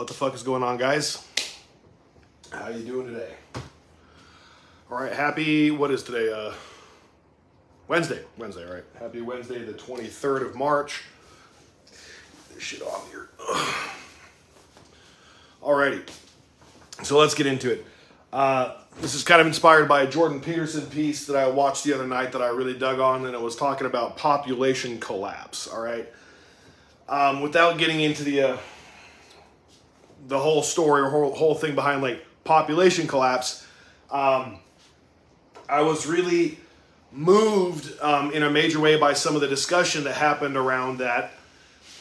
What the fuck is going on, guys? How you doing today? All right, happy. What is today? Uh, Wednesday. Wednesday. All right. Happy Wednesday, the twenty third of March. Get This shit off here. Alrighty. So let's get into it. Uh, this is kind of inspired by a Jordan Peterson piece that I watched the other night that I really dug on, and it was talking about population collapse. All right. Um, without getting into the uh, the whole story or whole, whole thing behind like population collapse, um, I was really moved um, in a major way by some of the discussion that happened around that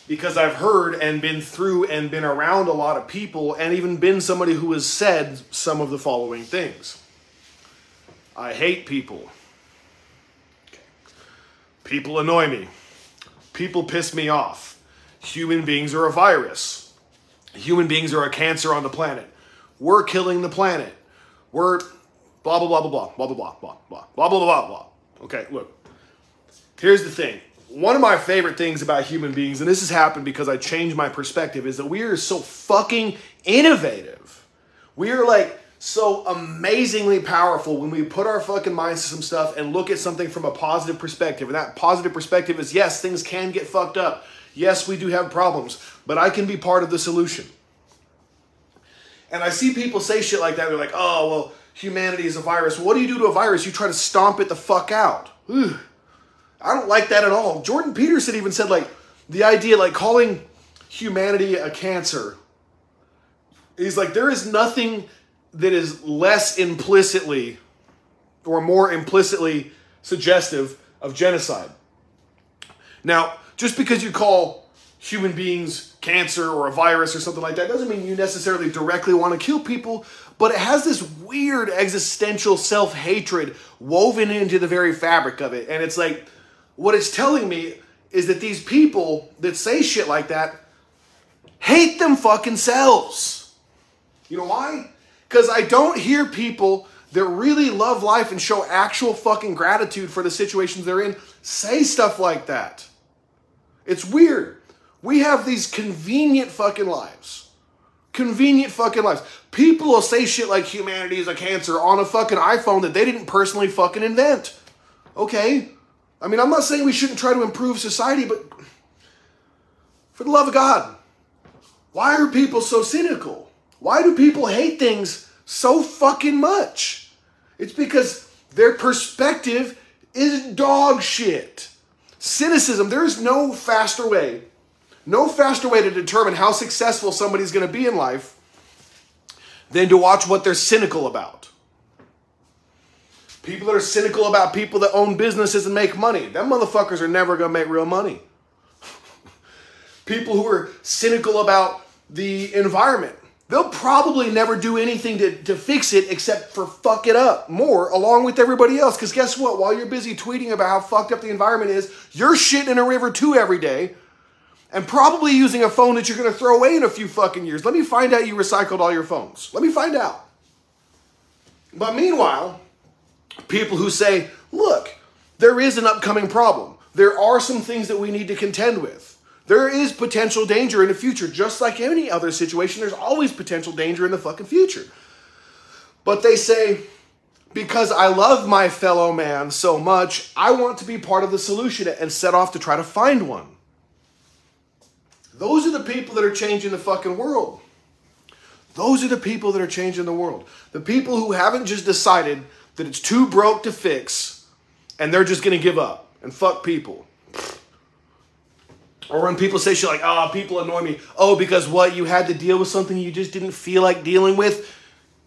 because I've heard and been through and been around a lot of people and even been somebody who has said some of the following things. I hate people. People annoy me. People piss me off. Human beings are a virus. Human beings are a cancer on the planet. We're killing the planet. We're blah blah blah blah blah blah blah blah blah blah blah blah blah. Okay, look. Here's the thing one of my favorite things about human beings, and this has happened because I changed my perspective, is that we are so fucking innovative. We are like so amazingly powerful when we put our fucking minds to some stuff and look at something from a positive perspective. And that positive perspective is yes, things can get fucked up. Yes, we do have problems, but I can be part of the solution. And I see people say shit like that. They're like, oh, well, humanity is a virus. What do you do to a virus? You try to stomp it the fuck out. Ugh. I don't like that at all. Jordan Peterson even said like the idea like calling humanity a cancer. He's like there is nothing that is less implicitly or more implicitly suggestive of genocide. Now, just because you call human beings cancer or a virus or something like that doesn't mean you necessarily directly want to kill people, but it has this weird existential self hatred woven into the very fabric of it. And it's like, what it's telling me is that these people that say shit like that hate them fucking selves. You know why? Because I don't hear people that really love life and show actual fucking gratitude for the situations they're in say stuff like that. It's weird. We have these convenient fucking lives. Convenient fucking lives. People will say shit like humanity is a cancer on a fucking iPhone that they didn't personally fucking invent. Okay? I mean, I'm not saying we shouldn't try to improve society, but for the love of God, why are people so cynical? Why do people hate things so fucking much? It's because their perspective is dog shit. Cynicism, there is no faster way, no faster way to determine how successful somebody's going to be in life than to watch what they're cynical about. People that are cynical about people that own businesses and make money. Them motherfuckers are never gonna make real money. people who are cynical about the environment. They'll probably never do anything to, to fix it except for fuck it up more along with everybody else. Because guess what? While you're busy tweeting about how fucked up the environment is, you're shitting in a river too every day and probably using a phone that you're going to throw away in a few fucking years. Let me find out you recycled all your phones. Let me find out. But meanwhile, people who say, look, there is an upcoming problem. There are some things that we need to contend with. There is potential danger in the future, just like any other situation. There's always potential danger in the fucking future. But they say, because I love my fellow man so much, I want to be part of the solution and set off to try to find one. Those are the people that are changing the fucking world. Those are the people that are changing the world. The people who haven't just decided that it's too broke to fix and they're just going to give up and fuck people. Or when people say shit like, oh, people annoy me. Oh, because what? You had to deal with something you just didn't feel like dealing with?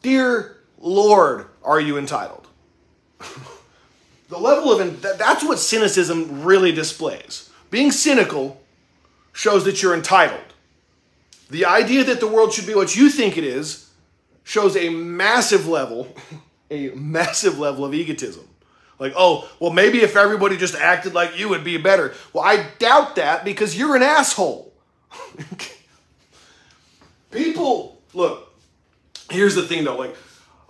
Dear Lord, are you entitled? the level of, that's what cynicism really displays. Being cynical shows that you're entitled. The idea that the world should be what you think it is shows a massive level a massive level of egotism. Like, oh, well, maybe if everybody just acted like you, it'd be better. Well, I doubt that because you're an asshole. People, look, here's the thing though, like,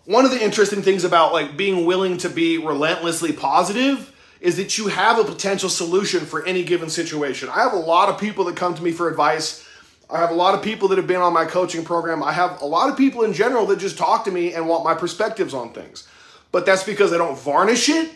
one of the interesting things about like being willing to be relentlessly positive is that you have a potential solution for any given situation. I have a lot of people that come to me for advice I have a lot of people that have been on my coaching program. I have a lot of people in general that just talk to me and want my perspectives on things. But that's because I don't varnish it.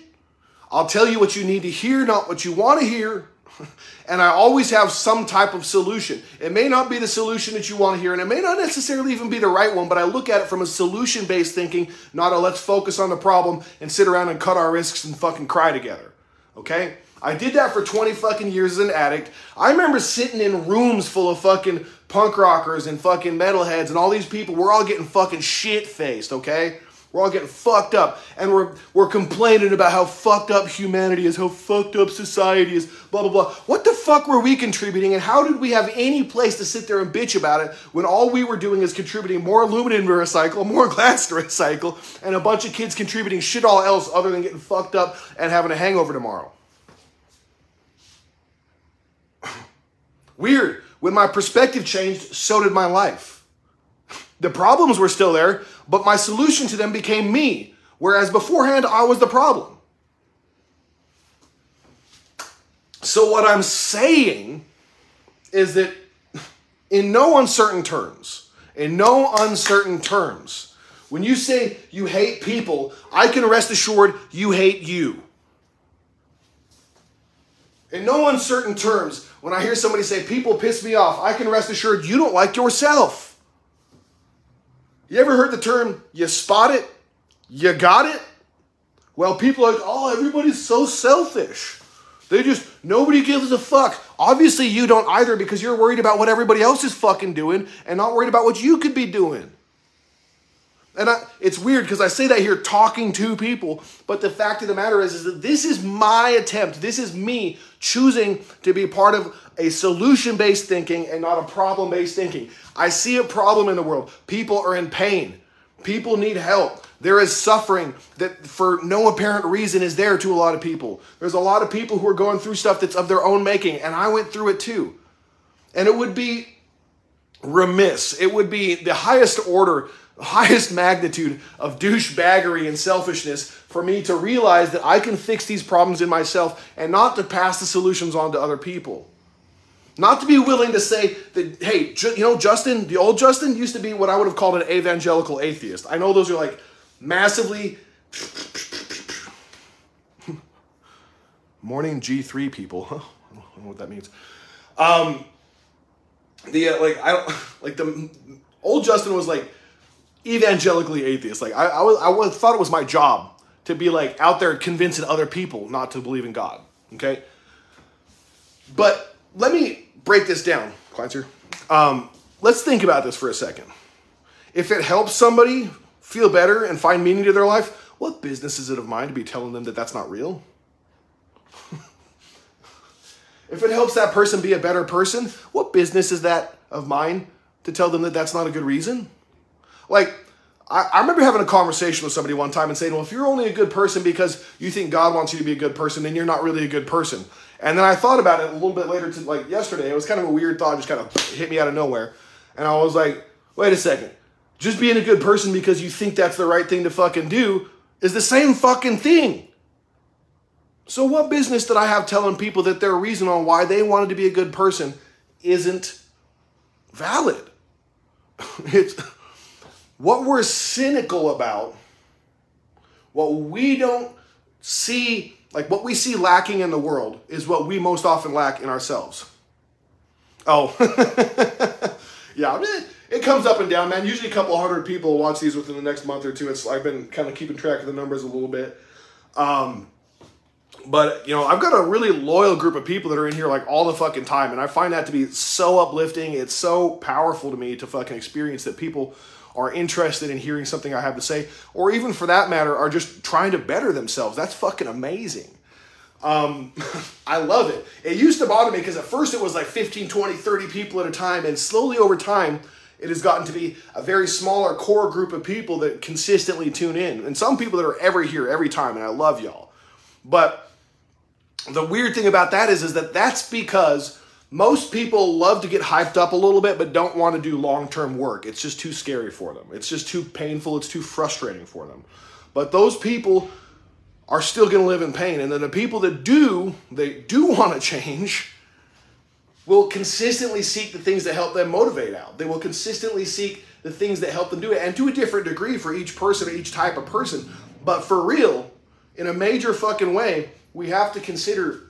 I'll tell you what you need to hear, not what you want to hear. And I always have some type of solution. It may not be the solution that you want to hear, and it may not necessarily even be the right one, but I look at it from a solution based thinking, not a let's focus on the problem and sit around and cut our risks and fucking cry together. Okay? I did that for 20 fucking years as an addict. I remember sitting in rooms full of fucking punk rockers and fucking metalheads and all these people. We're all getting fucking shit faced, okay? We're all getting fucked up and we're, we're complaining about how fucked up humanity is, how fucked up society is, blah, blah, blah. What the fuck were we contributing and how did we have any place to sit there and bitch about it when all we were doing is contributing more aluminum to recycle, more glass to recycle, and a bunch of kids contributing shit all else other than getting fucked up and having a hangover tomorrow? Weird. When my perspective changed, so did my life. The problems were still there, but my solution to them became me, whereas beforehand I was the problem. So, what I'm saying is that in no uncertain terms, in no uncertain terms, when you say you hate people, I can rest assured you hate you. In no uncertain terms, when I hear somebody say people piss me off, I can rest assured you don't like yourself. You ever heard the term you spot it? You got it? Well, people are like, oh, everybody's so selfish. They just, nobody gives a fuck. Obviously, you don't either because you're worried about what everybody else is fucking doing and not worried about what you could be doing. And I, it's weird because I say that here talking to people, but the fact of the matter is, is that this is my attempt. This is me choosing to be part of a solution based thinking and not a problem based thinking. I see a problem in the world. People are in pain. People need help. There is suffering that for no apparent reason is there to a lot of people. There's a lot of people who are going through stuff that's of their own making, and I went through it too. And it would be remiss, it would be the highest order highest magnitude of douchebaggery and selfishness for me to realize that I can fix these problems in myself and not to pass the solutions on to other people. Not to be willing to say that, hey, you know, Justin, the old Justin used to be what I would have called an evangelical atheist. I know those are like massively morning G3 people. I don't know what that means. Um, the uh, like I don't like the old Justin was like evangelically atheist. Like I, I was, I was, thought it was my job to be like out there convincing other people not to believe in God. Okay, but let me break this down, Kleinser. Um, let's think about this for a second. If it helps somebody feel better and find meaning to their life, what business is it of mine to be telling them that that's not real? if it helps that person be a better person, what business is that of mine to tell them that that's not a good reason? Like, I, I remember having a conversation with somebody one time and saying, well, if you're only a good person because you think God wants you to be a good person, then you're not really a good person. And then I thought about it a little bit later, to like yesterday. It was kind of a weird thought, just kind of hit me out of nowhere. And I was like, wait a second. Just being a good person because you think that's the right thing to fucking do is the same fucking thing. So, what business did I have telling people that their reason on why they wanted to be a good person isn't valid? it's what we're cynical about, what we don't see, like what we see lacking in the world, is what we most often lack in ourselves. Oh, yeah, it comes up and down, man. Usually a couple hundred people watch these within the next month or two. It's I've been kind of keeping track of the numbers a little bit. Um, but you know, I've got a really loyal group of people that are in here like all the fucking time, and I find that to be so uplifting. It's so powerful to me to fucking experience that people are interested in hearing something I have to say, or even for that matter, are just trying to better themselves. That's fucking amazing. Um, I love it. It used to bother me because at first it was like 15, 20, 30 people at a time, and slowly over time, it has gotten to be a very smaller core group of people that consistently tune in. And some people that are ever here every time, and I love y'all. But the weird thing about that is, is that that's because most people love to get hyped up a little bit but don't want to do long-term work it's just too scary for them it's just too painful it's too frustrating for them but those people are still going to live in pain and then the people that do they do want to change will consistently seek the things that help them motivate out. They will consistently seek the things that help them do it, and to a different degree for each person or each type of person. But for real, in a major fucking way, we have to consider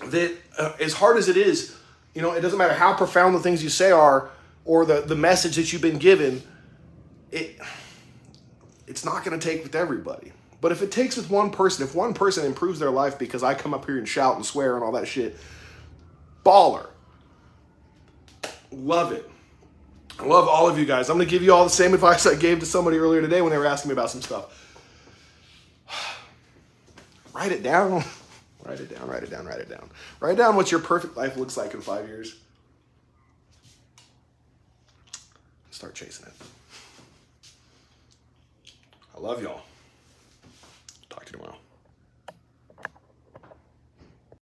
that uh, as hard as it is, you know, it doesn't matter how profound the things you say are or the, the message that you've been given, it it's not going to take with everybody. But if it takes with one person, if one person improves their life because I come up here and shout and swear and all that shit, baller. Love it. I love all of you guys. I'm going to give you all the same advice I gave to somebody earlier today when they were asking me about some stuff. write it down. write it down, write it down, write it down. Write down what your perfect life looks like in five years. Start chasing it. I love y'all. Talk to you tomorrow.